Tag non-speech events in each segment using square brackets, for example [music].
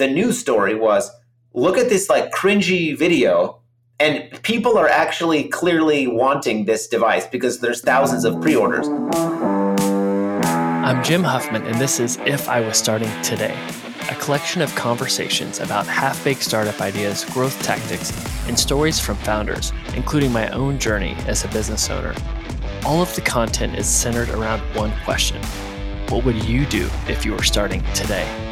the news story was look at this like cringy video and people are actually clearly wanting this device because there's thousands of pre-orders. I'm Jim Huffman and this is If I Was Starting Today, a collection of conversations about half-baked startup ideas, growth tactics, and stories from founders, including my own journey as a business owner. All of the content is centered around one question. What would you do if you were starting today?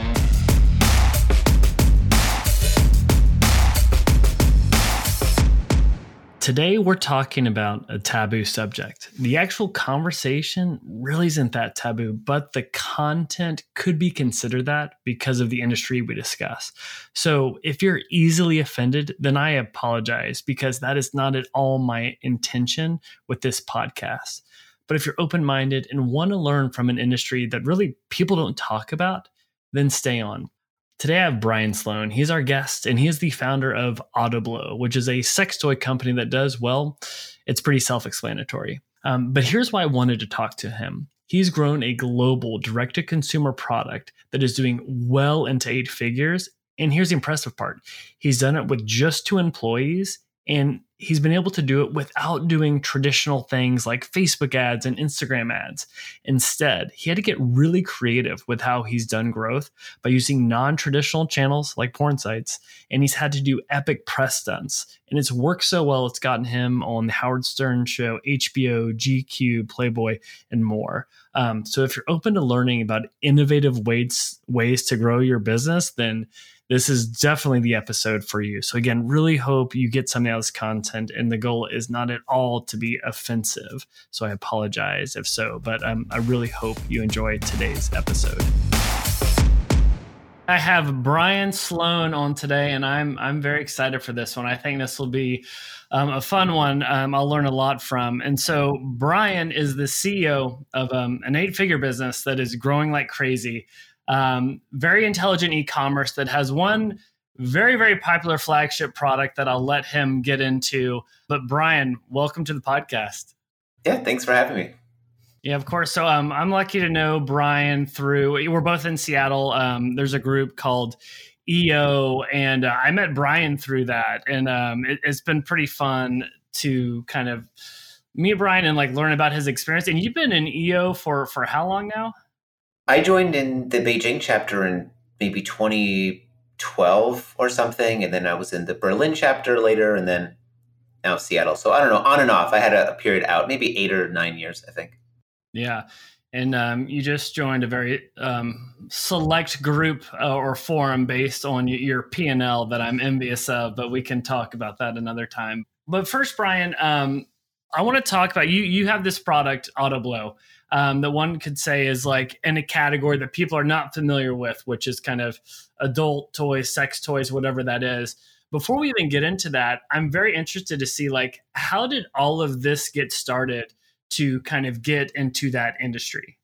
Today, we're talking about a taboo subject. The actual conversation really isn't that taboo, but the content could be considered that because of the industry we discuss. So, if you're easily offended, then I apologize because that is not at all my intention with this podcast. But if you're open minded and want to learn from an industry that really people don't talk about, then stay on. Today I have Brian Sloan. He's our guest, and he is the founder of Autoblow, which is a sex toy company that does, well, it's pretty self explanatory. Um, but here's why I wanted to talk to him. He's grown a global direct to consumer product that is doing well into eight figures. And here's the impressive part he's done it with just two employees and he's been able to do it without doing traditional things like Facebook ads and Instagram ads. Instead, he had to get really creative with how he's done growth by using non traditional channels like porn sites. And he's had to do epic press stunts. And it's worked so well, it's gotten him on the Howard Stern show, HBO, GQ, Playboy, and more. Um, so if you're open to learning about innovative ways, ways to grow your business, then this is definitely the episode for you. So, again, really hope you get something this content. And the goal is not at all to be offensive. So, I apologize if so, but um, I really hope you enjoy today's episode. I have Brian Sloan on today, and I'm I'm very excited for this one. I think this will be um, a fun one. Um, I'll learn a lot from. And so, Brian is the CEO of um, an eight-figure business that is growing like crazy um, very intelligent e-commerce that has one very very popular flagship product that I'll let him get into. But Brian, welcome to the podcast. Yeah, thanks for having me. Yeah, of course. So um, I'm lucky to know Brian through. We're both in Seattle. Um, there's a group called EO, and uh, I met Brian through that, and um, it, it's been pretty fun to kind of meet Brian and like learn about his experience. And you've been in EO for for how long now? I joined in the Beijing chapter in maybe 2012 or something, and then I was in the Berlin chapter later, and then now Seattle. So I don't know, on and off. I had a, a period out, maybe eight or nine years, I think. Yeah. And um, you just joined a very um, select group uh, or forum based on your P and L that I'm envious of, but we can talk about that another time. But first, Brian, um, I want to talk about you. You have this product, AutoBlow, um, that one could say is like in a category that people are not familiar with, which is kind of adult toys, sex toys, whatever that is. Before we even get into that, I'm very interested to see like how did all of this get started to kind of get into that industry?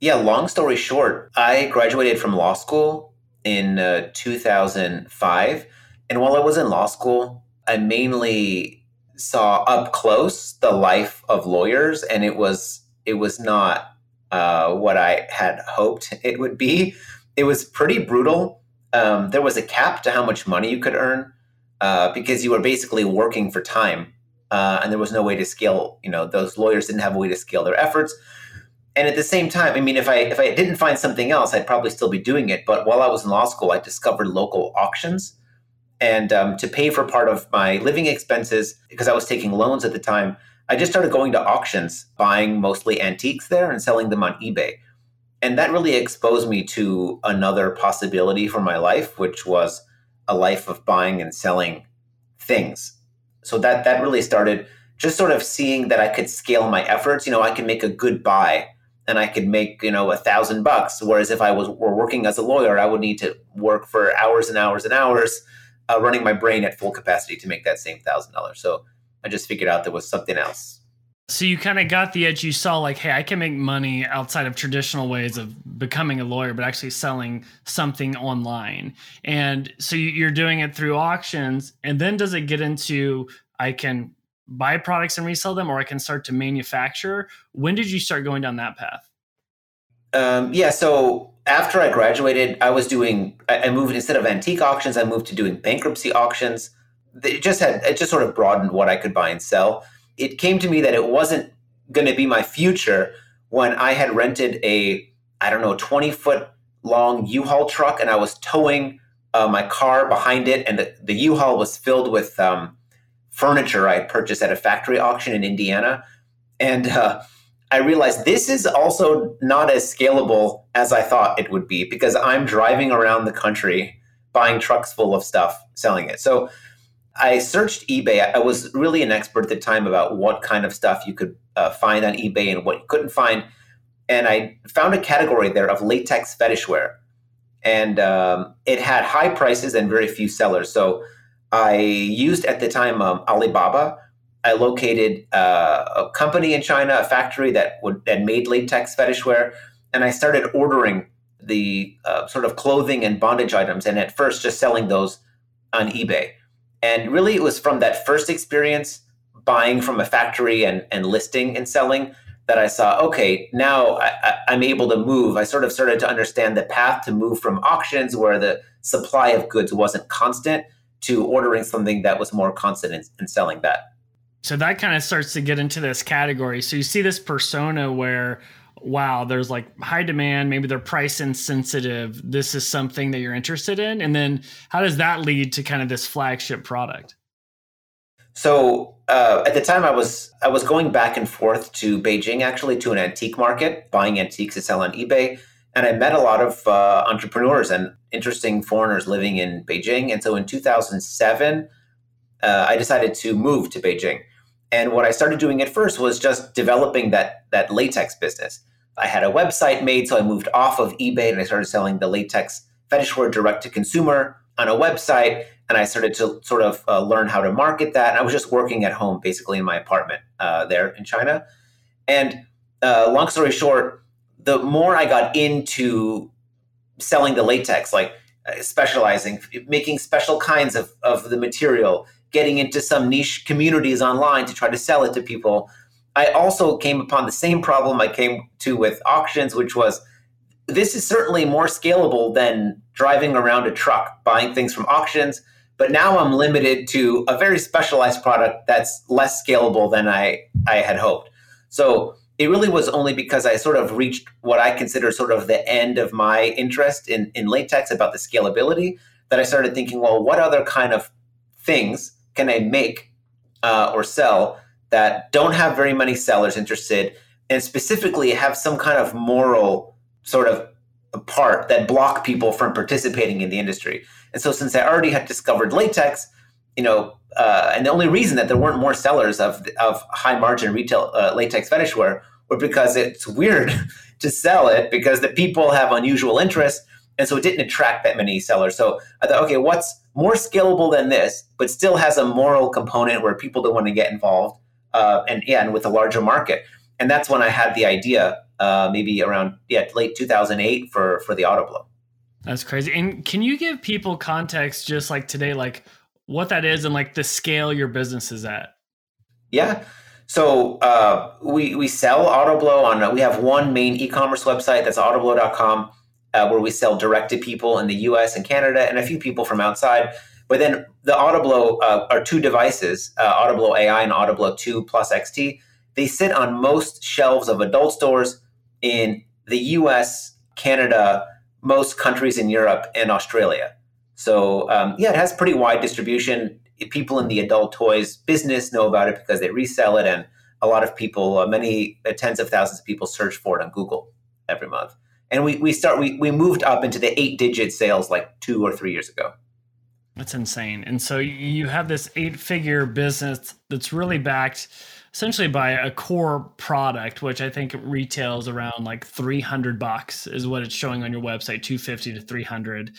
Yeah, long story short, I graduated from law school in uh, 2005. And while I was in law school, I mainly saw up close the life of lawyers, and it was it was not uh, what I had hoped it would be. It was pretty brutal. Um, there was a cap to how much money you could earn uh, because you were basically working for time, uh, and there was no way to scale. You know, those lawyers didn't have a way to scale their efforts. And at the same time, I mean, if I if I didn't find something else, I'd probably still be doing it. But while I was in law school, I discovered local auctions, and um, to pay for part of my living expenses because I was taking loans at the time. I just started going to auctions, buying mostly antiques there and selling them on eBay. And that really exposed me to another possibility for my life, which was a life of buying and selling things. So that that really started just sort of seeing that I could scale my efforts. You know, I could make a good buy and I could make, you know, a thousand bucks. Whereas if I was were working as a lawyer, I would need to work for hours and hours and hours uh, running my brain at full capacity to make that same thousand dollars. So I just figured out there was something else. So you kind of got the edge. You saw like, hey, I can make money outside of traditional ways of becoming a lawyer, but actually selling something online. And so you're doing it through auctions. And then does it get into I can buy products and resell them, or I can start to manufacture? When did you start going down that path? Um, yeah, so after I graduated, I was doing. I, moved instead of antique auctions, I moved to doing bankruptcy auctions. It just had it just sort of broadened what I could buy and sell. It came to me that it wasn't going to be my future when I had rented a I don't know twenty foot long U-Haul truck and I was towing uh, my car behind it, and the, the U-Haul was filled with um, furniture I had purchased at a factory auction in Indiana, and uh, I realized this is also not as scalable as I thought it would be because I'm driving around the country buying trucks full of stuff, selling it. So I searched eBay. I was really an expert at the time about what kind of stuff you could uh, find on eBay and what you couldn't find. And I found a category there of latex fetish wear. And um, it had high prices and very few sellers. So I used at the time um, Alibaba I located uh, a company in China, a factory that would that made latex fetish wear, and I started ordering the uh, sort of clothing and bondage items, and at first just selling those on eBay. And really, it was from that first experience buying from a factory and, and listing and selling that I saw, okay, now I, am able to move. I sort of started to understand the path to move from auctions where the supply of goods wasn't constant to ordering something that was more constant and, and selling that. So that kind of starts to get into this category. So you see this persona where, wow, there's like high demand, maybe they're price insensitive. This is something that you're interested in. And then how does that lead to kind of this flagship product? So uh, at the time, I was I was going back and forth to Beijing, actually, to an antique market, buying antiques to sell on eBay, and I met a lot of uh, entrepreneurs and interesting foreigners living in Beijing. And so in 2007, uh, I decided to move to Beijing. And what I started doing at first was just developing that that latex business. I had a website made, so I moved off of eBay and I started selling the latex fetish wear direct to consumer on a website. And I started to sort of uh, learn how to market that. And I was just working at home, basically in my apartment uh, there in China. And uh, long story short, the more I got into selling the latex, like uh, specializing, making special kinds of, of the material, getting into some niche communities online to try to sell it to people. I also came upon the same problem I came to with auctions, which was this is certainly more scalable than driving around a truck buying things from auctions. But now I'm limited to a very specialized product that's less scalable than I, I had hoped. So it really was only because I sort of reached what I consider sort of the end of my interest in, in latex about the scalability that I started thinking, well, what other kind of things can I make uh, or sell that don't have very many sellers interested and specifically have some kind of moral sort of part that block people from participating in the industry. And so since I already had discovered latex, you know, uh, and the only reason that there weren't more sellers of of high margin retail uh, latex fetish wear were because it's weird [laughs] to sell it because the people have unusual interests and so it didn't attract that many sellers. So I thought, okay, what's more scalable than this, but still has a moral component where people don't want to get involved, uh, and yeah, and with a larger market. And that's when I had the idea, uh, maybe around yeah late 2008 for for the Autoblow. That's crazy. And can you give people context, just like today, like what that is and like the scale your business is at? Yeah. So uh, we we sell Autoblow on. We have one main e-commerce website that's autoblow.com uh, where we sell direct to people in the US and Canada and a few people from outside. But then the Autoblow uh, are two devices, uh, Autoblow AI and Autoblow 2 Plus XT. They sit on most shelves of adult stores in the US, Canada, most countries in Europe, and Australia. So, um, yeah, it has pretty wide distribution. People in the adult toys business know about it because they resell it, and a lot of people, uh, many uh, tens of thousands of people, search for it on Google every month and we we start we we moved up into the eight digit sales like two or three years ago. That's insane. And so you have this eight figure business that's really backed essentially by a core product, which I think retails around like 300 bucks is what it's showing on your website, 250 to 300.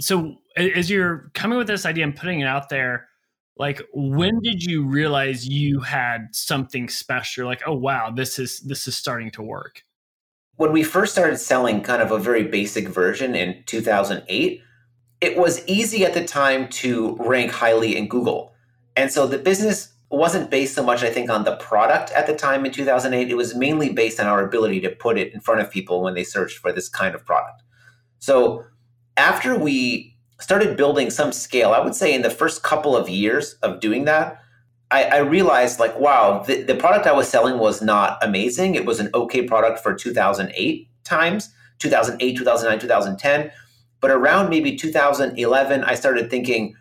So as you're coming with this idea and putting it out there, like when did you realize you had something special? Like, oh wow, this is this is starting to work when we first started selling kind of a very basic version in 2008, it was easy at the time to rank highly in Google. And so the business wasn't based so much, I think, on the product at the time in 2008. It was mainly based on our ability to put it in front of people when they searched for this kind of product. So after we started building some scale, I would say in the first couple of years of doing that, I, I realized like, wow, the, the product I was selling was not amazing. It was an okay product for 2008 times, 2008, 2009, 2010. But around maybe 2011, I started thinking,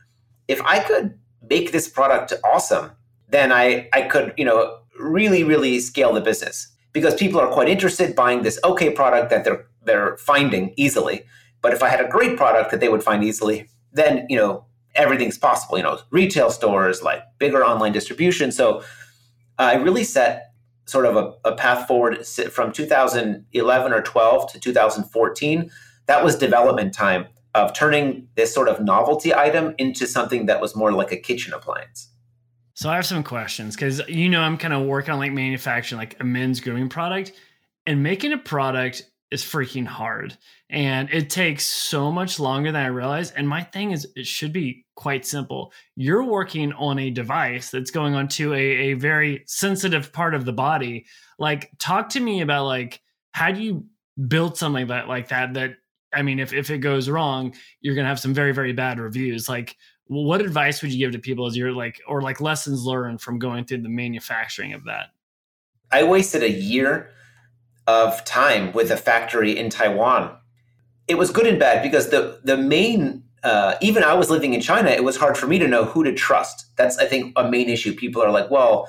if I could make this product awesome, then I, I could, you know, really, really scale the business because people are quite interested buying this okay product that they're they're finding easily. But if I had a great product that they would find easily, then you know everything's possible. You know, retail stores like bigger online distribution. So uh, I really set sort of a, a path forward from 2011 or 12 to 2014. That was development time of turning this sort of novelty item into something that was more like a kitchen appliance. So I have some questions because you know I'm kind of working on like manufacturing like a men's grooming product, and making a product is freaking hard, and it takes so much longer than I realized. And my thing is, it should be quite simple. You're working on a device that's going onto a, a very sensitive part of the body. Like, talk to me about like how do you build something that like that that I mean, if, if it goes wrong, you're to have some very, very bad reviews. Like, what advice would you give to people as you're like, or like lessons learned from going through the manufacturing of that? I wasted a year of time with a factory in Taiwan. It was good and bad because the, the main, uh, even I was living in China, it was hard for me to know who to trust. That's, I think, a main issue. People are like, well,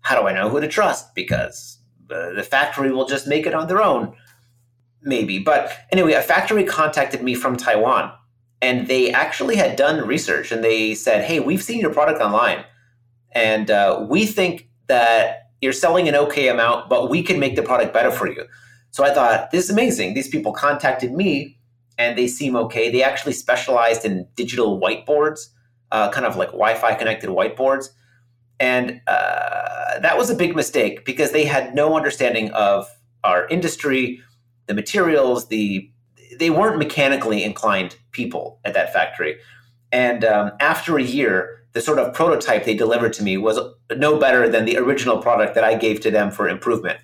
how do I know who to trust? Because the factory will just make it on their own maybe. But anyway, a factory contacted me from Taiwan and they actually had done research and they said, hey, we've seen your product online and uh, we think that you're selling an okay amount, but we can make the product better for you. So I thought, this is amazing. These people contacted me and they seem okay. They actually specialized in digital whiteboards, uh, kind of like Wi Fi connected whiteboards. And uh, that was a big mistake because they had no understanding of our industry the materials, the they weren't mechanically inclined people at that factory. And um, after a year, the sort of prototype they delivered to me was no better than the original product that I gave to them for improvement.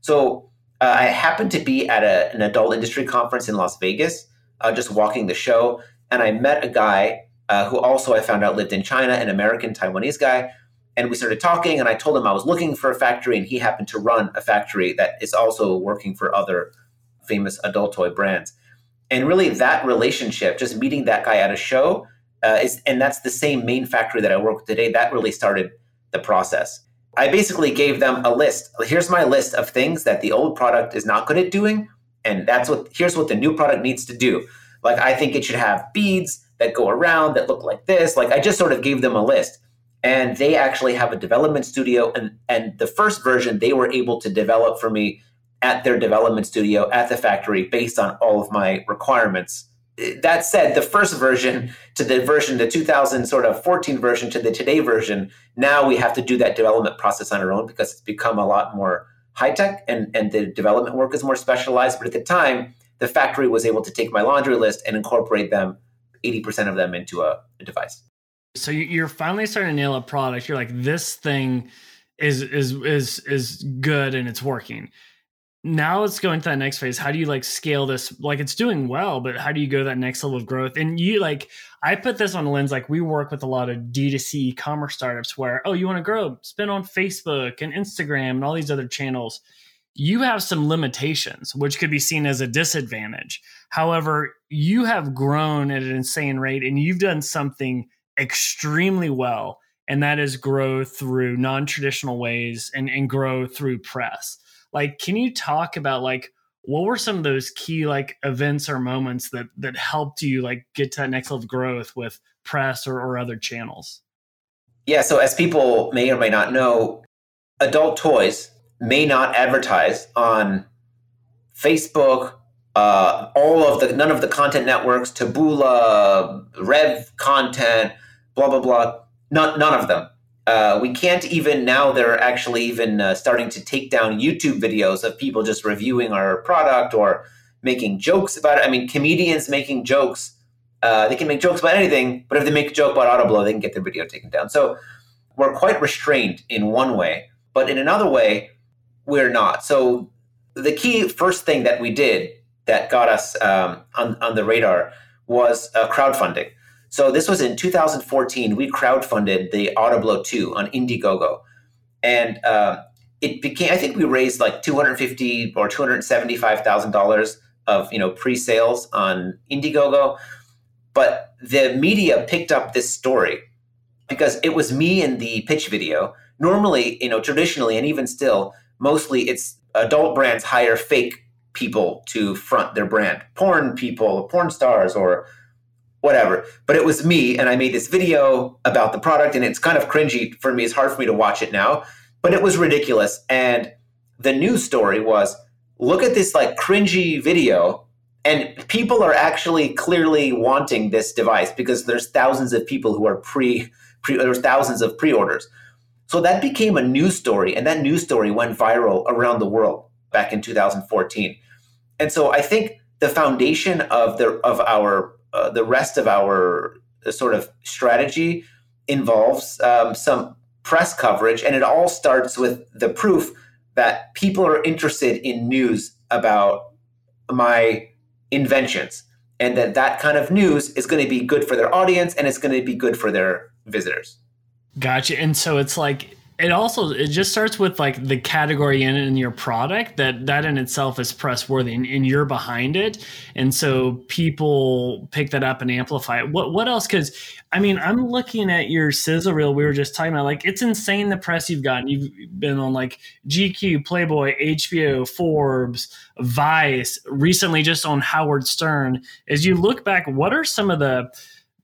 So uh, I happened to be at a, an adult industry conference in Las Vegas, uh, just walking the show, and I met a guy uh, who also I found out lived in China, an American Taiwanese guy. And we started talking, and I told him I was looking for a factory, and he happened to run a factory that is also working for other famous adult toy brands. And really, that relationship, just meeting that guy at a show, uh, is and that's the same main factory that I work with today. That really started the process. I basically gave them a list. Here's my list of things that the old product is not good at doing, and that's what here's what the new product needs to do. Like I think it should have beads that go around that look like this. Like I just sort of gave them a list. And they actually have a development studio and and the first version they were able to develop for me at their development studio at the factory based on all of my requirements. That said, the first version to the version, the 2000 sort of 14 version to the today version, now we have to do that development process on our own because it's become a lot more high tech and, and the development work is more specialized. But at the time, the factory was able to take my laundry list and incorporate them, 80% of them into a, a device. So you're finally starting to nail a product. You're like, this thing is is is is good and it's working now let's go into that next phase. How do you like scale this? Like it's doing well but how do you go that next level of growth? And you like i put this on the lens like we work with a lot of d2c e-commerce startups where oh you want to grow? Spend on facebook and instagram and all these other channels. You have some limitations which could be seen as a disadvantage. However you have grown at an insane rate and you've done something extremely well and that is grow through non-traditional ways and, and grow through press like can you talk about like what were some of those key like events or moments that that helped you like get to that next level of growth with press or, or other channels? Yeah so as people may or may not know adult toys may not advertise on facebook uh, all of the none of the content networks taboola Revcontent blah blah blah none, none of them uh, we can't even now. They're actually even uh, starting to take down YouTube videos of people just reviewing our product or making jokes about it. I mean, comedians making jokes. Uh, they can make jokes about anything, but if they make a joke about Autoblow, they can get their video taken down. So we're quite restrained in one way, but in another way, we're not. So the key first thing that we did that got us um, on, on the radar was uh, crowdfunding. So this was in 2014. We crowdfunded the Autoblow 2 on Indiegogo. And uh, it became, I think we raised like 250 or $275,000 of, you know, pre-sales on Indiegogo. But the media picked up this story because it was me in the pitch video. Normally, you know, traditionally and even still, mostly it's adult brands hire fake people to front their brand, porn people, porn stars, or whatever. But it was me, and I made this video about the product, and it's kind of cringy for me. It's hard for me to watch it now, but it was ridiculous. And the news story was look at this like cringy video and people are actually clearly wanting this device because there's thousands of people who are pre, pre there's thousands of pre-orders so that became a news story and that news story went viral around the world back in 2014 and so i think the foundation of the of our uh, the rest of our uh, sort of strategy involves um, some press coverage. And it all starts with the proof that people are interested in news about my inventions. And that that kind of news is going to be good for their audience and it's going to be good for their visitors. Gotcha. And so it's like it also it just starts with like the category in, in your product that that in itself is press worthy and, and, you're behind it. And so people pick that up and amplify it. What what else? Because i mean i'm looking at your sizzle reel we were just talking about. Like it's insane the press you've gotten. You've been on like gq playboy hbo forbes vice recently just on howard stern. As you look back what are some of the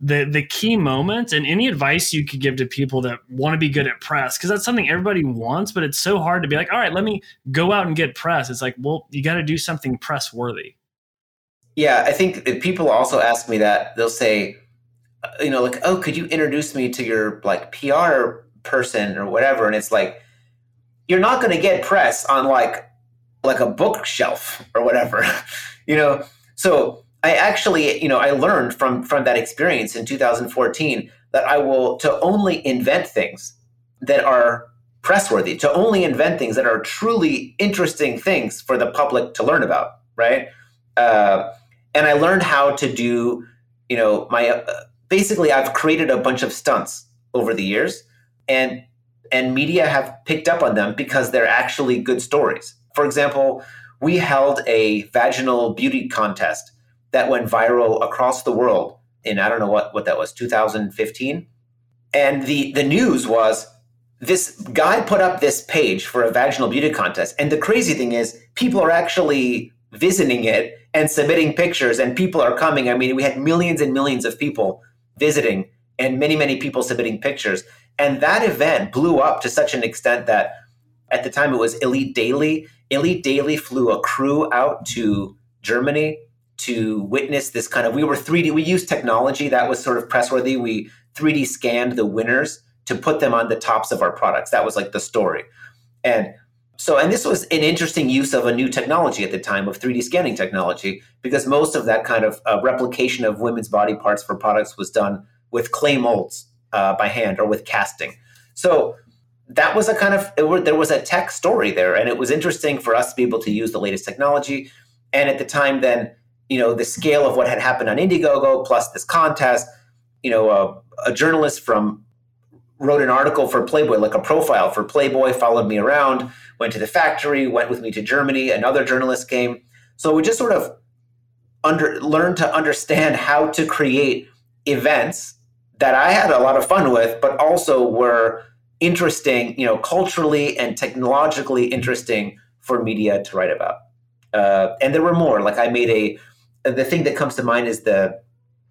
the the key moments and any advice you could give to people that want to be good at press because that's something everybody wants but it's so hard to be like all right let me go out and get press. It's like well you got to do something press worthy yeah i think people also ask me that they'll say uh, you know like oh could you introduce me to your like pr person or whatever? And it's like you're not going to get press on like like a bookshelf or whatever [laughs] you know? So I actually, you know, I learned from from that experience in 2014 that I will to only invent things that are pressworthy, to only invent things that are truly interesting things for the public to learn about, right? Uh, and I learned how to do, you know, my uh, basically I've created a bunch of stunts over the years, and and media have picked up on them because they're actually good stories. For example, we held a vaginal beauty contest that went viral across the world in I don't know what what that was 2015 and the the news was this guy put up this page for a vaginal beauty contest. And the crazy thing is people are actually visiting it and submitting pictures and people are coming. I mean we had millions and millions of people visiting and many many people submitting pictures. And that event blew up to such an extent that at the time it was Elite Daily. Elite Daily flew a crew out to Germany to witness this kind of we were 3D we used technology that was sort of pressworthy. We 3D scanned the winners to put them on the tops of our products. That was like the story. And so and this was an interesting use of a new technology at the time of 3D scanning technology because most of that kind of uh, replication of women's body parts for products was done with clay molds uh, by hand or with casting. So that was a kind of were, there was a tech story there and it was interesting for us to be able to use the latest technology. And at the time then you know the scale of what had happened on Indiegogo plus this contest. You know, a, a journalist from wrote an article for Playboy, like a profile for Playboy, followed me around, went to the factory, went with me to Germany. Another journalist came, so we just sort of under learned to understand how to create events that I had a lot of fun with, but also were interesting, you know, culturally and technologically interesting for media to write about. Uh, and there were more. Like I made a the thing that comes to mind is the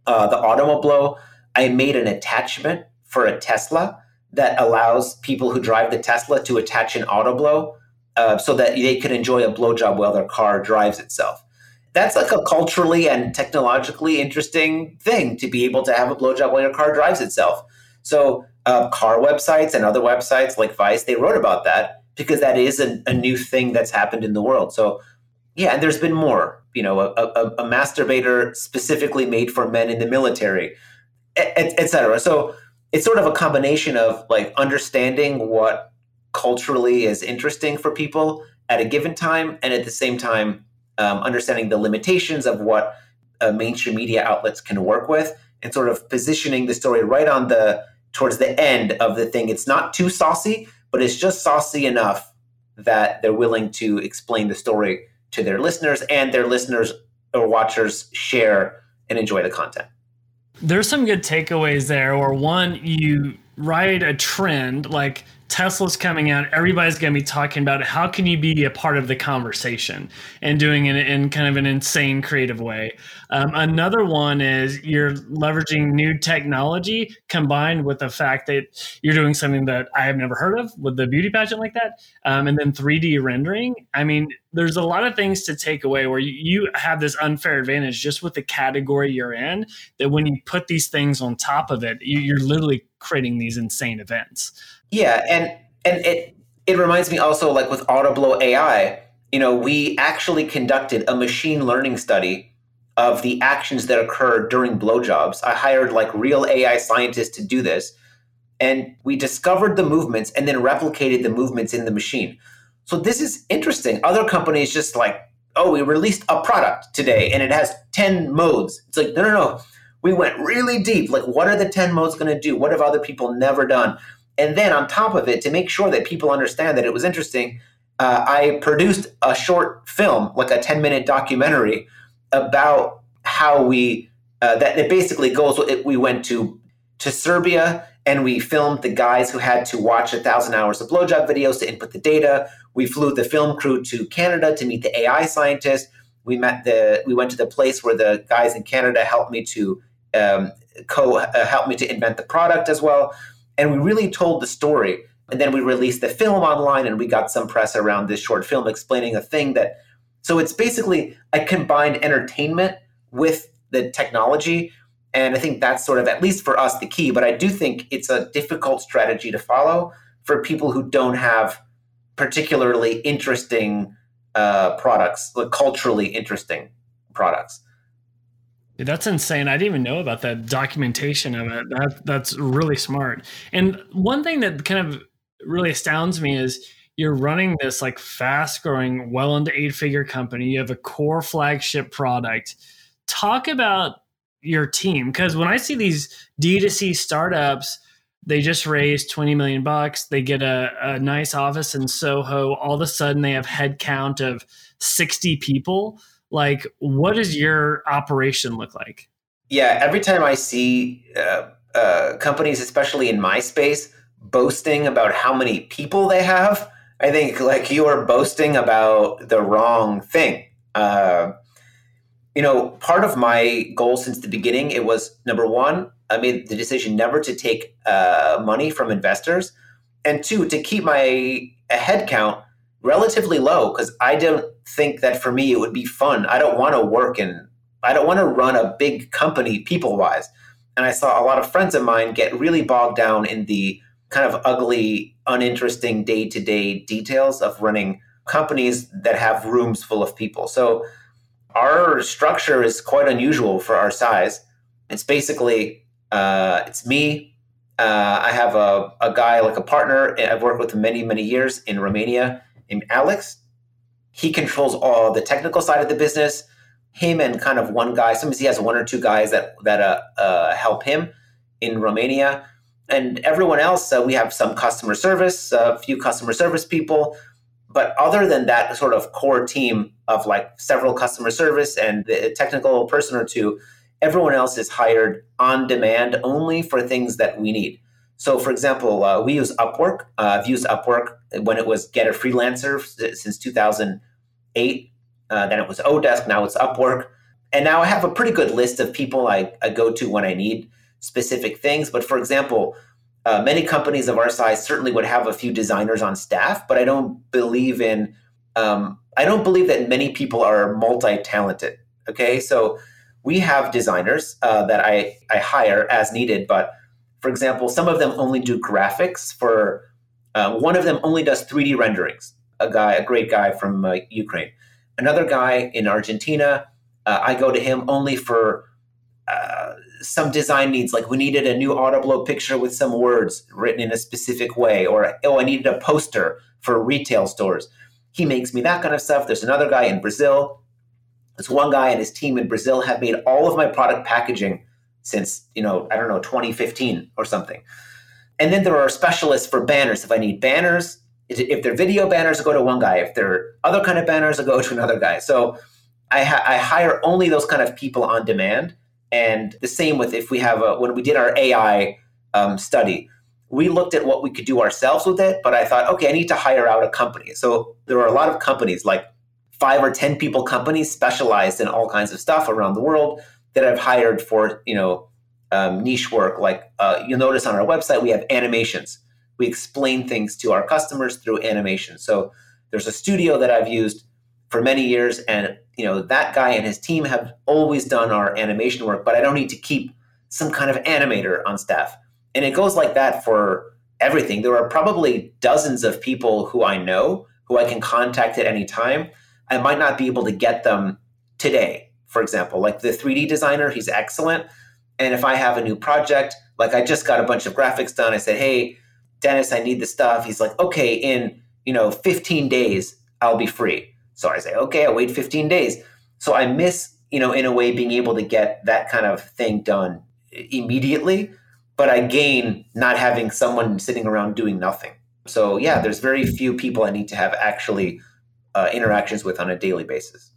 uh, the Automoblow. I made an attachment for a Tesla that allows people who drive the Tesla to attach an Autoblow uh, so that they can enjoy a blowjob while their car drives itself. That's like a culturally and technologically interesting thing to be able to have a blowjob while your car drives itself. So, uh, car websites and other websites like Vice, they wrote about that because that is a, a new thing that's happened in the world. So, yeah, and there's been more you know, a, a, a masturbator specifically made for men in the military, etc. Et so it's sort of a combination of like understanding what culturally is interesting for people at a given time, and at the same time, um, understanding the limitations of what uh, mainstream media outlets can work with, and sort of positioning the story right on the towards the end of the thing. It's not too saucy, but it's just saucy enough that they're willing to explain the story to their listeners, and their listeners or watchers share and enjoy the content. There's some good takeaways there. Or one, you ride a trend like Tesla's coming out, everybody's going to be talking about how can you be a part of the conversation and doing it in kind of an insane creative way. Um, another one is you're leveraging new technology combined with the fact that you're doing something that I have never heard of with the beauty pageant like that. Um, and then 3D rendering. I mean, there's a lot of things to take away where you, have this unfair advantage just with the category you're in that when you put these things on top of it, you, you're literally creating these insane events. Yeah, and and it it reminds me also like with Autoblow AI, you know, we actually conducted a machine learning study of the actions that occur during blowjobs. I hired like real AI scientists to do this, and we discovered the movements and then replicated the movements in the machine. So this is interesting. Other companies just like, oh, we released a product today and it has 10 modes. It's like, no, no, no. We went really deep. Like, what are the 10 modes going to do? What have other people never done? And then on top of it, to make sure that people understand that it was interesting, uh, I produced a short film, like a 10 minute documentary about how we, uh, that it basically goes, it, we went to, to Serbia and we filmed the guys who had to watch a thousand hours of blowjob videos to input the data. We flew the film crew to Canada to meet the AI scientist. We met the, we went to the place where the guys in Canada helped me to um, co uh, help me to invent the product as well. And we really told the story. And then we released the film online and we got some press around this short film explaining a thing that. So it's basically a combined entertainment with the technology. And I think that's sort of, at least for us, the key. But I do think it's a difficult strategy to follow for people who don't have particularly interesting uh, products, like culturally interesting products. That's insane. I didn't even know about that documentation of it. That that's really smart. And one thing that kind of really astounds me is you're running this like fast growing, well into eight figure company. You have a core flagship product. Talk about your team because when I see these D2C startups, they just raised 20 million bucks. They get a, a nice office in Soho. All of a sudden, they have headcount of 60 people like what does your operation look like? Yeah every time i see uh, uh, companies especially in my space boasting about how many people they have i think like you are boasting about the wrong thing. Uh, you know part of my goal since the beginning it was number one i made the decision never to take uh, money from investors and two to keep my head count relatively low because I don't think that for me it would be fun. I don't want to work in, I don't want to run a big company people wise. And I saw a lot of friends of mine get really bogged down in the kind of ugly, uninteresting day to day details of running companies that have rooms full of people. So our structure is quite unusual for our size. It's basically, uh, it's me. Uh, I have a, a guy like a partner I've worked with many, many years in Romania named Alex. He controls all the technical side of the business. Him and kind of one guy. Sometimes he has one or two guys that that uh, uh, help him in Romania, and everyone else. Uh, we have some customer service, a few customer service people, but other than that, sort of core team of like several customer service and the technical person or two, everyone else is hired on demand only for things that we need. So, for example, uh, we use Upwork. Uh, I've used Upwork when it was Get a Freelancer since 2008. Uh, then it was Odesk. Now it's Upwork. And now I have a pretty good list of people I, I go to when I need specific things. But for example, uh, many companies of our size certainly would have a few designers on staff, but I don't believe in. Um, I don't believe that many people are multi-talented. Okay, so we have designers uh, that I I hire as needed, but for example, some of them only do graphics. For uh, one of them only does 3D renderings. A guy, a great guy from uh, Ukraine. Another guy in Argentina, uh, I go to him only for uh, some design needs, like we needed a new Autoblow picture with some words written in a specific way, or oh, I needed a poster for retail stores. He makes me that kind of stuff. There's another guy in Brazil. There's one guy and his team in Brazil have made all of my product packaging since, you know, I don't know, 2015 or something. And then there are specialists for banners. If I need banners, if they're video banners, I go to one guy. If they're other kind of banners, I go to another guy. So I, ha- I hire only those kind of people on demand. And the same with if we have a, when we did our AI um, study, we looked at what we could do ourselves with it, but I thought, okay, I need to hire out a company. So there are a lot of companies, like five or 10 people companies specialized in all kinds of stuff around the world that I've hired for, you know, um, niche work. Like uh, you'll notice on our website, we have animations. We explain things to our customers through animation. So there's a studio that I've used for many years, and you know that guy and his team have always done our animation work. But I don't need to keep some kind of animator on staff. And it goes like that for everything. There are probably dozens of people who I know who I can contact at any time. I might not be able to get them today, for example. Like the 3D designer, he's excellent. And if I have a new project, like I just got a bunch of graphics done, I said, hey, Dennis, I need the stuff. He's like, okay, in you know 15 days, I'll be free. So I say, okay, I'll wait 15 days. So I miss, you know, in a way, being able to get that kind of thing done immediately but I gain not having someone sitting around doing nothing. So yeah, there's very few people I need to have actually uh, interactions with on a daily basis.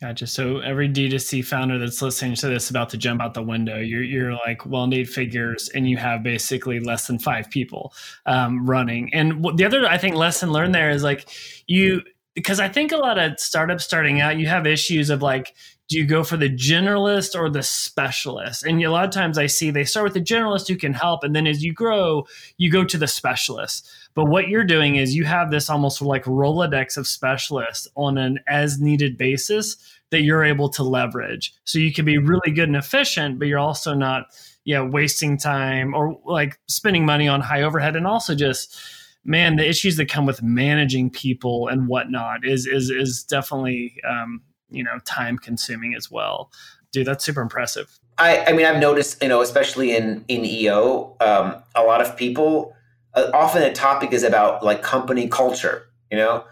Gotcha. So every D2C founder that's listening to this about to jump out the window, you're, you're like well need figures and you have basically less than five people um, running. And the other, I think, lesson learned there is like you, because I think a lot of startups starting out, you have issues of like, do you go for the generalist or the specialist? And a lot of times I see they start with the generalist who can help, and then as you grow, you go to the specialist. But what you're doing is you have this almost like Rolodex of specialists on an as needed basis that you're able to leverage. So you can be really good and efficient, but you're also not, yeah, wasting time or like spending money on high overhead, and also just man, the issues that come with managing people and whatnot is is is definitely um, you know time consuming as well. Dude that's super impressive. I i mean i've noticed you know especially in in eo um, a lot of people uh, often the topic is about like company culture you know?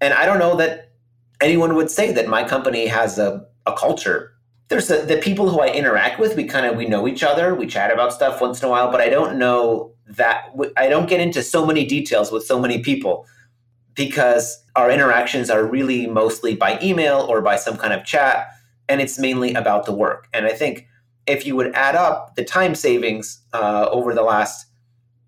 And i don't know that anyone would say that my company has a, a culture. There's a, the people who i interact with we kind of we know each other we chat about stuff once in a while but i don't know that i don't get into so many details with so many people because our interactions are really mostly by email or by some kind of chat, and it's mainly about the work. And I think if you would add up the time savings uh, over the last,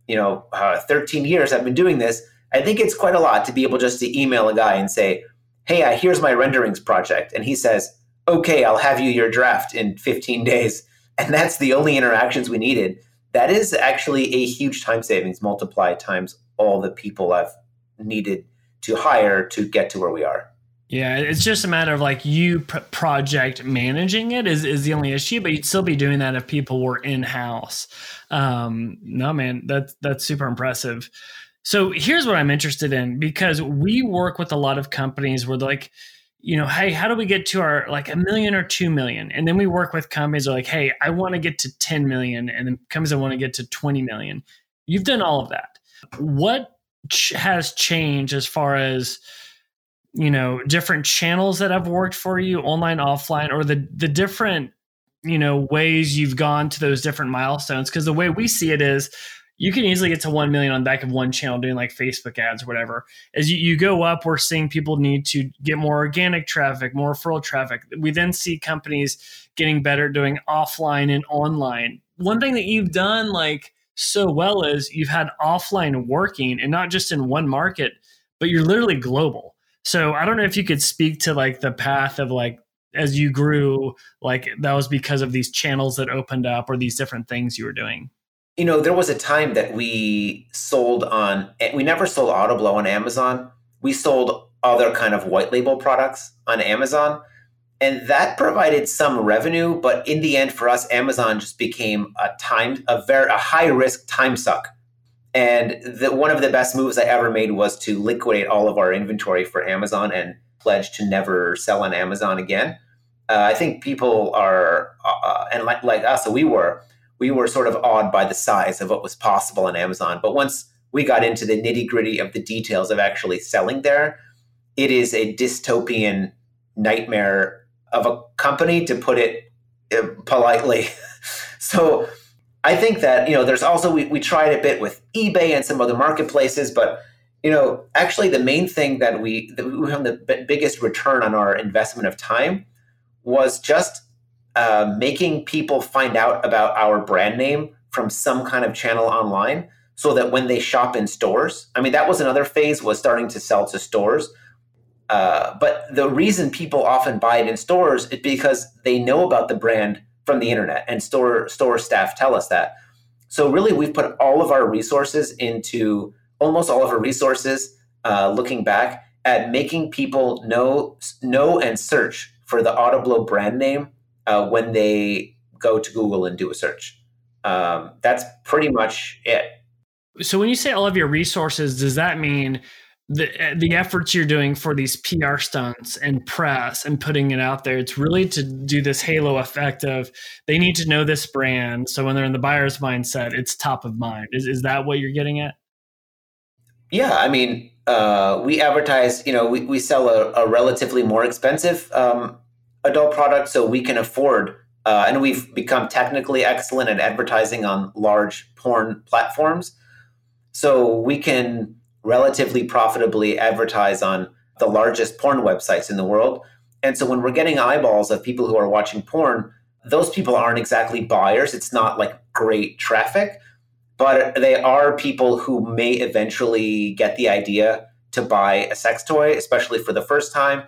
you know, uh, 13 years I've been doing this, I think it's quite a lot to be able just to email a guy and say, "Hey, I, here's my renderings project," and he says, "Okay, I'll have you your draft in 15 [laughs] days," and that's the only interactions we needed. That is actually a huge time savings multiplied times all the people I've needed to hire to get to where we are. Yeah, it's just a matter of like you project managing it is, is the only issue, but you'd still be doing that if people were in house. Um, no, man, that's that's super impressive. So here's what I'm interested in because we work with a lot of companies where they're like, you know, hey, how do we get to our like a million or two million? And then we work with companies are like, hey, I want to get to 10 million, and then companies that want to get to 20 million. You've done all of that. What ch- has changed as far as you know different channels that have worked for you online offline or the the different you know ways you've gone to those different milestones. Because the way we see it is you can easily get to 1 million on the back of one channel doing like facebook ads or whatever. As you, you go up we're seeing people need to get more organic traffic more referral traffic. We then see companies getting better doing offline and online. One thing that you've done like so well is you've had offline working and not just in one market, but you're literally global. So I don't know if you could speak to like the path of like as you grew, like that was because of these channels that opened up or these different things you were doing. You know, there was a time that we sold on eh, we never sold Autoblow on Amazon. We sold other kind of white label products on Amazon and that provided some revenue but in the end for us amazon just became a time a very a high risk time suck and the, one of the best moves i ever made was to liquidate all of our inventory for amazon and pledge to never sell on amazon again Uh, I think people are, uh, and like, like us, we were, we were sort of awed by the size of what was possible on Amazon. But once we got into the nitty gritty of the details of actually selling there, it is a dystopian nightmare of a company, to put it uh, politely. [laughs] so I think that, you know, there's also, we, we tried a bit with eBay and some other marketplaces, but you know, actually, the main thing that we that we have the biggest return on our investment of time was just uh, making people find out about our brand name from some kind of channel online, so that when they shop in stores, I mean, that was another phase was starting to sell to stores. Uh, but the reason people often buy it in stores is because they know about the brand from the internet, and store store staff tell us that. So really, we've put all of our resources into almost all of our resources uh, looking back at making people know know and search for the Autoblow brand name uh, when they go to Google and do a search. Um, that's pretty much it. So when you say all of your resources, does that mean the the efforts you're doing for these PR stunts and press and putting it out there? It's really to do this halo effect of they need to know this brand, so when they're in the buyer's mindset, it's top of mind. Is is that what you're getting at? Yeah, I mean, uh, we advertise. You know, we, we sell a, a relatively more expensive um, adult product, so we can afford. Uh, and we've become technically excellent at advertising on large porn platforms, so we can relatively profitably advertise on the largest porn websites in the world. And so when we're getting eyeballs of people who are watching porn, those people aren't exactly buyers. It's not like great traffic, but they are people who may eventually get the idea to buy a sex toy, especially for the first time.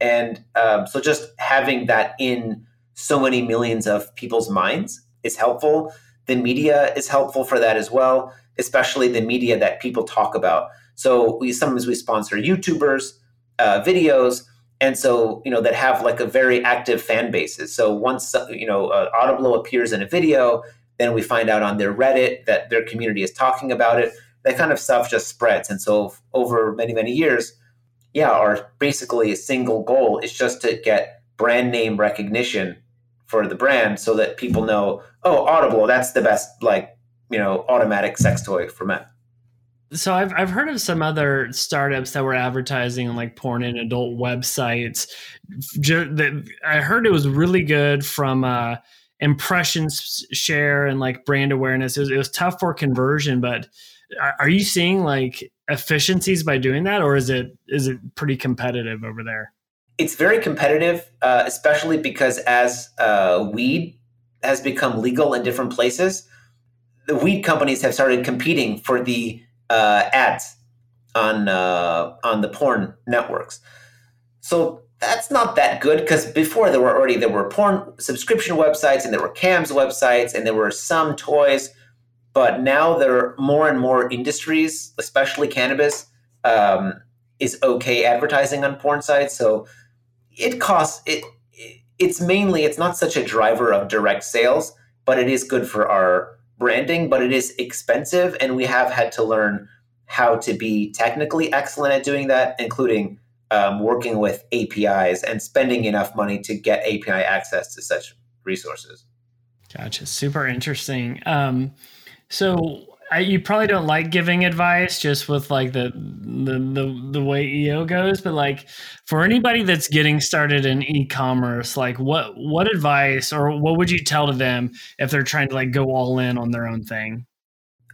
And um, so just having that in so many millions of people's minds is helpful. The media is helpful for that as well, especially the media that people talk about. So we sometimes we sponsor YouTubers, uh, videos, and so you know that have like a very active fan bases. So once you know uh, Autoblow appears in a video, then we find out on their Reddit that their community is talking about it. That kind of stuff just spreads. And so over many, many years, yeah, our basically a single goal is just to get brand name recognition for the brand so that people know, oh, Autoblow, that's the best, like, you know, automatic sex toy for men. So I've I've heard of some other startups that were advertising on like porn and adult websites. I heard it was really good from uh, impressions share and like brand awareness. It was, it was tough for conversion, but are you seeing like efficiencies by doing that, or is it is it pretty competitive over there? It's very competitive, uh, especially because as uh, weed has become legal in different places, the weed companies have started competing for the uh, ads on uh, on the porn networks. So that's not that good because before there were already there were porn subscription websites and there were cams websites and there were some toys but now there are more and more industries especially cannabis um, is okay advertising on porn sites so it costs it it's mainly it's not such a driver of direct sales but it is good for our branding but it is expensive and we have had to learn how to be technically excellent at doing that including um, working with APIs and spending enough money to get API access to such resources. Gotcha. Super interesting. Um, so I, you probably don't like giving advice just with like the, the the the way EO goes, but like for anybody that's getting started in e-commerce, like what what advice or what would you tell to them if they're trying to like go all in on their own thing?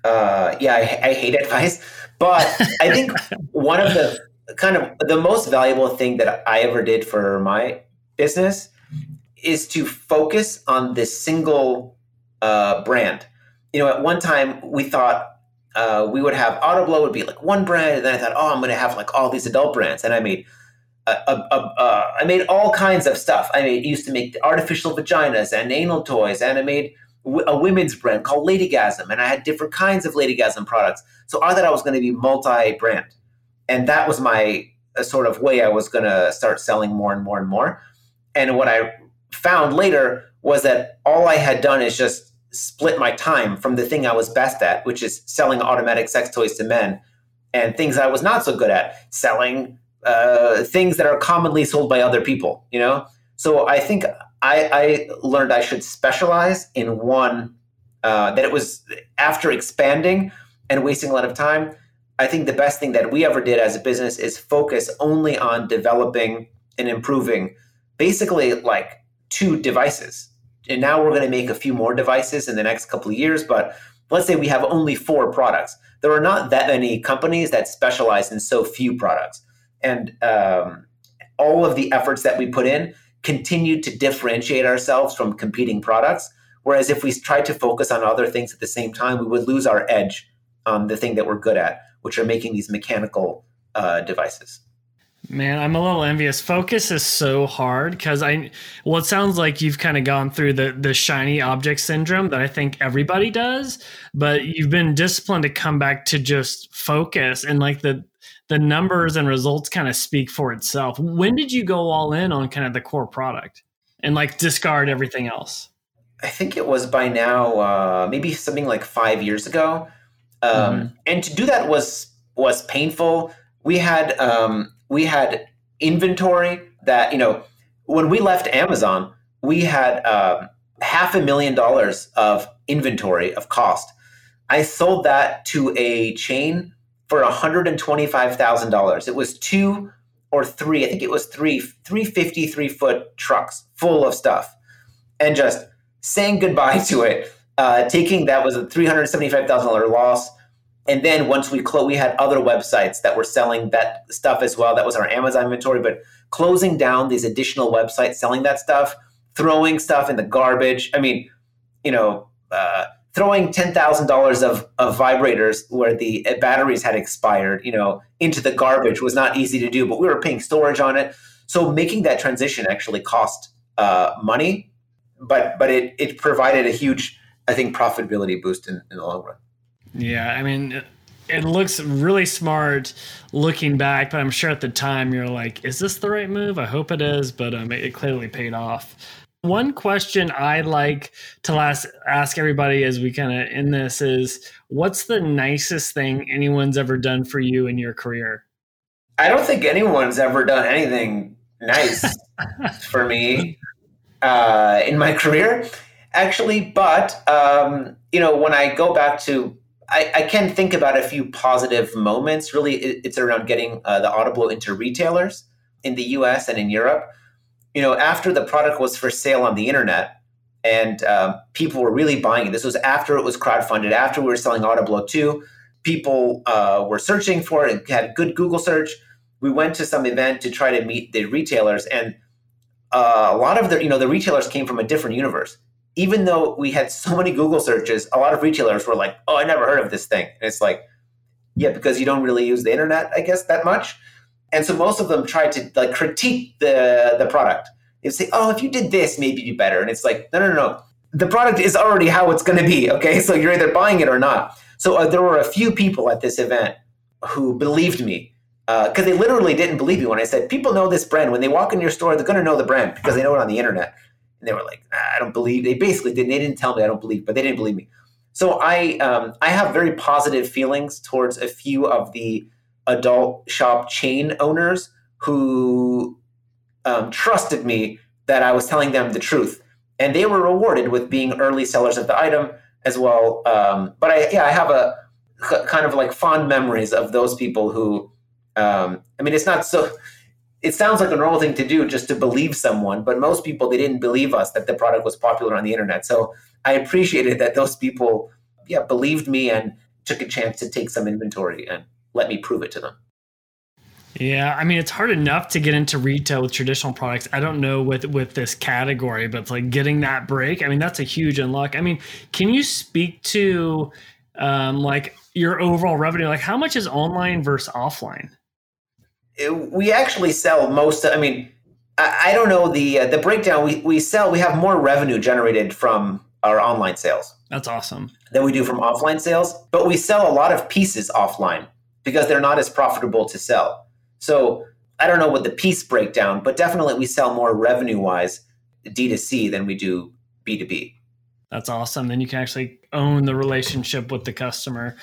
Uh, yeah, I, I hate advice, but I think one of the kind of the most valuable thing that I ever did for my business is to focus on this single uh, brand. You know, at one time we thought uh, we would have Autoblow would be like one brand, and then I thought, oh, I'm going to have like all these adult brands, and I made. A, a, a, I made all kinds of stuff. I made, used to make artificial vaginas and anal toys, and I made a women's brand called Ladygasm, and I had different kinds of Ladygasm products. So I thought I was going to be multi-brand and that was my uh, sort of way I was going to start selling more and more and more. And what I found later was that all I had done is just split my time from the thing I was best at, which is selling automatic sex toys to men, and things I was not so good at, selling uh, things that are commonly sold by other people. You know, So I think I, I learned I should specialize in one. Uh, that it was after expanding and wasting a lot of time. I think the best thing that we ever did as a business is focus only on developing and improving basically like two devices. And now we're going to make a few more devices in the next couple of years, but let's say we have only four products. There are not that many companies that specialize in so few products. And um, all of the efforts that we put in continue to differentiate ourselves from competing products. Whereas if we tried to focus on other things at the same time, we would lose our edge on the thing that we're good at, which are making these mechanical uh, devices. Man, I'm a little envious. Focus is so hard because I, well, it sounds like you've kind of gone through the the shiny object syndrome that I think everybody does, but you've been disciplined to come back to just focus and like the the numbers and results kind of speak for itself. When did you go all in on kind of the core product and like discard everything else? I think it was by now, uh, maybe something like five years ago. Um, mm-hmm. And to do that was was painful. We had um, we had inventory that you know when we left Amazon, we had uh, half a million dollars of inventory of cost. I sold that to a chain for $125,000. It was two or three, I think it was three, 353 foot trucks full of stuff. And just saying goodbye [laughs] to it, uh, taking that was a $375,000 loss. And then once we we had other websites that were selling that stuff as well. That was our Amazon inventory. But closing down these additional websites selling that stuff, throwing stuff in the garbage. I mean, you know, uh, throwing ten thousand dollars of of vibrators where the batteries had expired, you know, into the garbage was not easy to do. But we were paying storage on it, so making that transition actually cost uh, money, but but it it provided a huge, I think, profitability boost in, in the long run. Yeah, I mean. It looks really smart looking back, but I'm sure at the time you're like, "Is this the right move?" I hope it is, but um, it, clearly paid off. One question I like to last, ask everybody as we kind of end this is what's the nicest thing anyone's ever done for you in your career? I don't think anyone's ever done anything nice [laughs] for me uh, in my career, actually. But, um, you know, when I go back to, I, I, can think about a few positive moments. Really, it's around getting uh, the Autoblow into retailers in the US and in Europe you know, after the product was for sale on the internet and um, people were really buying it, this was after it was crowdfunded, after we were selling Autoblow 2, people uh, were searching for it, it had good Google search. We went to some event to try to meet the retailers, and uh, a lot of the, you know, the retailers came from a different universe. Even though we had so many Google searches, a lot of retailers were like, "Oh, I never heard of this thing." And it's like, yeah, because you don't really use the internet, I guess, that much. And so most of them tried to like critique the the product. They say, "Oh, if you did this, maybe it'd be better." And it's like, no, no, no. The product is already how it's going to be. Okay, so you're either buying it or not. So uh, there were a few people at this event who believed me because uh, they literally didn't believe me when I said, "People know this brand. When they walk in your store, they're going to know the brand because they know it on the internet." And they were like, "I don't believe." They basically didn't. They didn't tell me I don't believe, but they didn't believe me. So I um, I have very positive feelings towards a few of the adult shop chain owners who um, trusted me that I was telling them the truth, and they were rewarded with being early sellers of the item as well. Um, but I, yeah, I have a kind of like fond memories of those people who, um, I mean, it's not so. It sounds like a normal thing to do just to believe someone, but most people they didn't believe us that the product was popular on the internet. So I appreciated that those people, yeah, believed me and took a chance to take some inventory and let me prove it to them. Yeah, I mean it's hard enough to get into retail with traditional products. I don't know with with this category, but it's like getting that break. I mean that's a huge unlock. I mean, can you speak to um, like your overall revenue? Like how much is online versus offline? It, we actually sell most. Of, I mean, I, I don't know the uh, the breakdown. We we sell. We have more revenue generated from our online sales. That's awesome. Than we do from offline sales, but we sell a lot of pieces offline because they're not as profitable to sell. So I don't know what the piece breakdown, but definitely we sell more revenue wise D2C than we do B2B. That's awesome. Then you can actually own the relationship with the customer.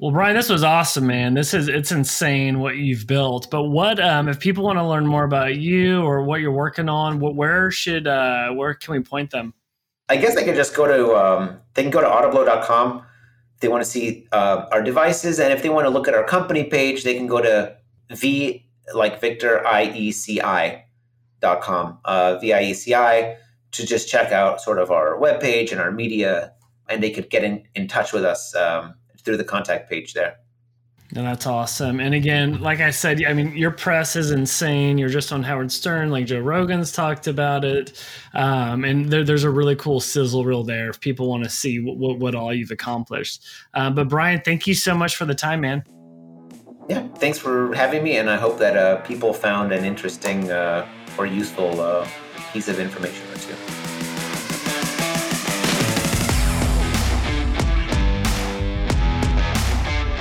Well, Brian, this was awesome, man. This is it's insane what you've built. But what um, if people want to learn more about you or what you're working on? What, where should uh, where can we point them? I guess they could just go to um, they can go to autoblow.com if they want to see uh, our devices, and if they want to look at our company page, they can go to v like Victor IECI dot com uh, VIECI to just check out sort of our webpage and our media, and they could get in, in touch with us um, through the contact page there. And that's awesome. And again, like I said, I mean, your press is insane. You're just on Howard Stern, like Joe Rogan's talked about it. Um, and there, there's a really cool sizzle reel there if people want to see what, what, what, all you've accomplished. Uh, but Brian, thank you so much for the time, man. Yeah, thanks for having me. And I hope that uh, people found an interesting uh, or useful uh, piece of information or two.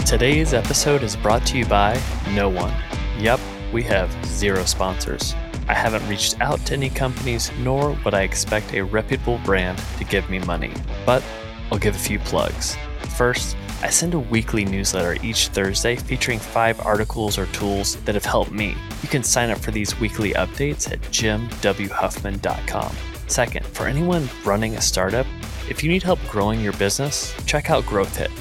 Today's episode is brought to you by no one. Yep, we have zero sponsors. I haven't reached out to any companies, nor would I expect a reputable brand to give me money. But I'll give a few plugs. First, I send a weekly newsletter each Thursday featuring five articles or tools that have helped me. You can sign up for these weekly updates at jimwhuffman.com. Second, for anyone running a startup, if you need help growing your business, check out GrowthHit.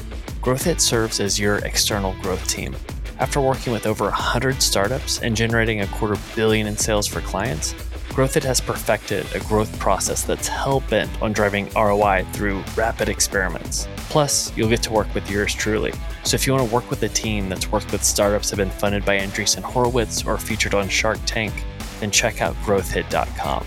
GrowthHit serves as your external growth team. After working with over 100 startups and generating a quarter billion in sales for clients, GrowthHit has perfected a growth process that's hell bent on driving ROI through rapid experiments. Plus, you'll get to work with yours truly. So if you want to work with a team that's worked with startups that have been funded by Andreessen Horowitz or featured on Shark Tank, then check out growthhit.com.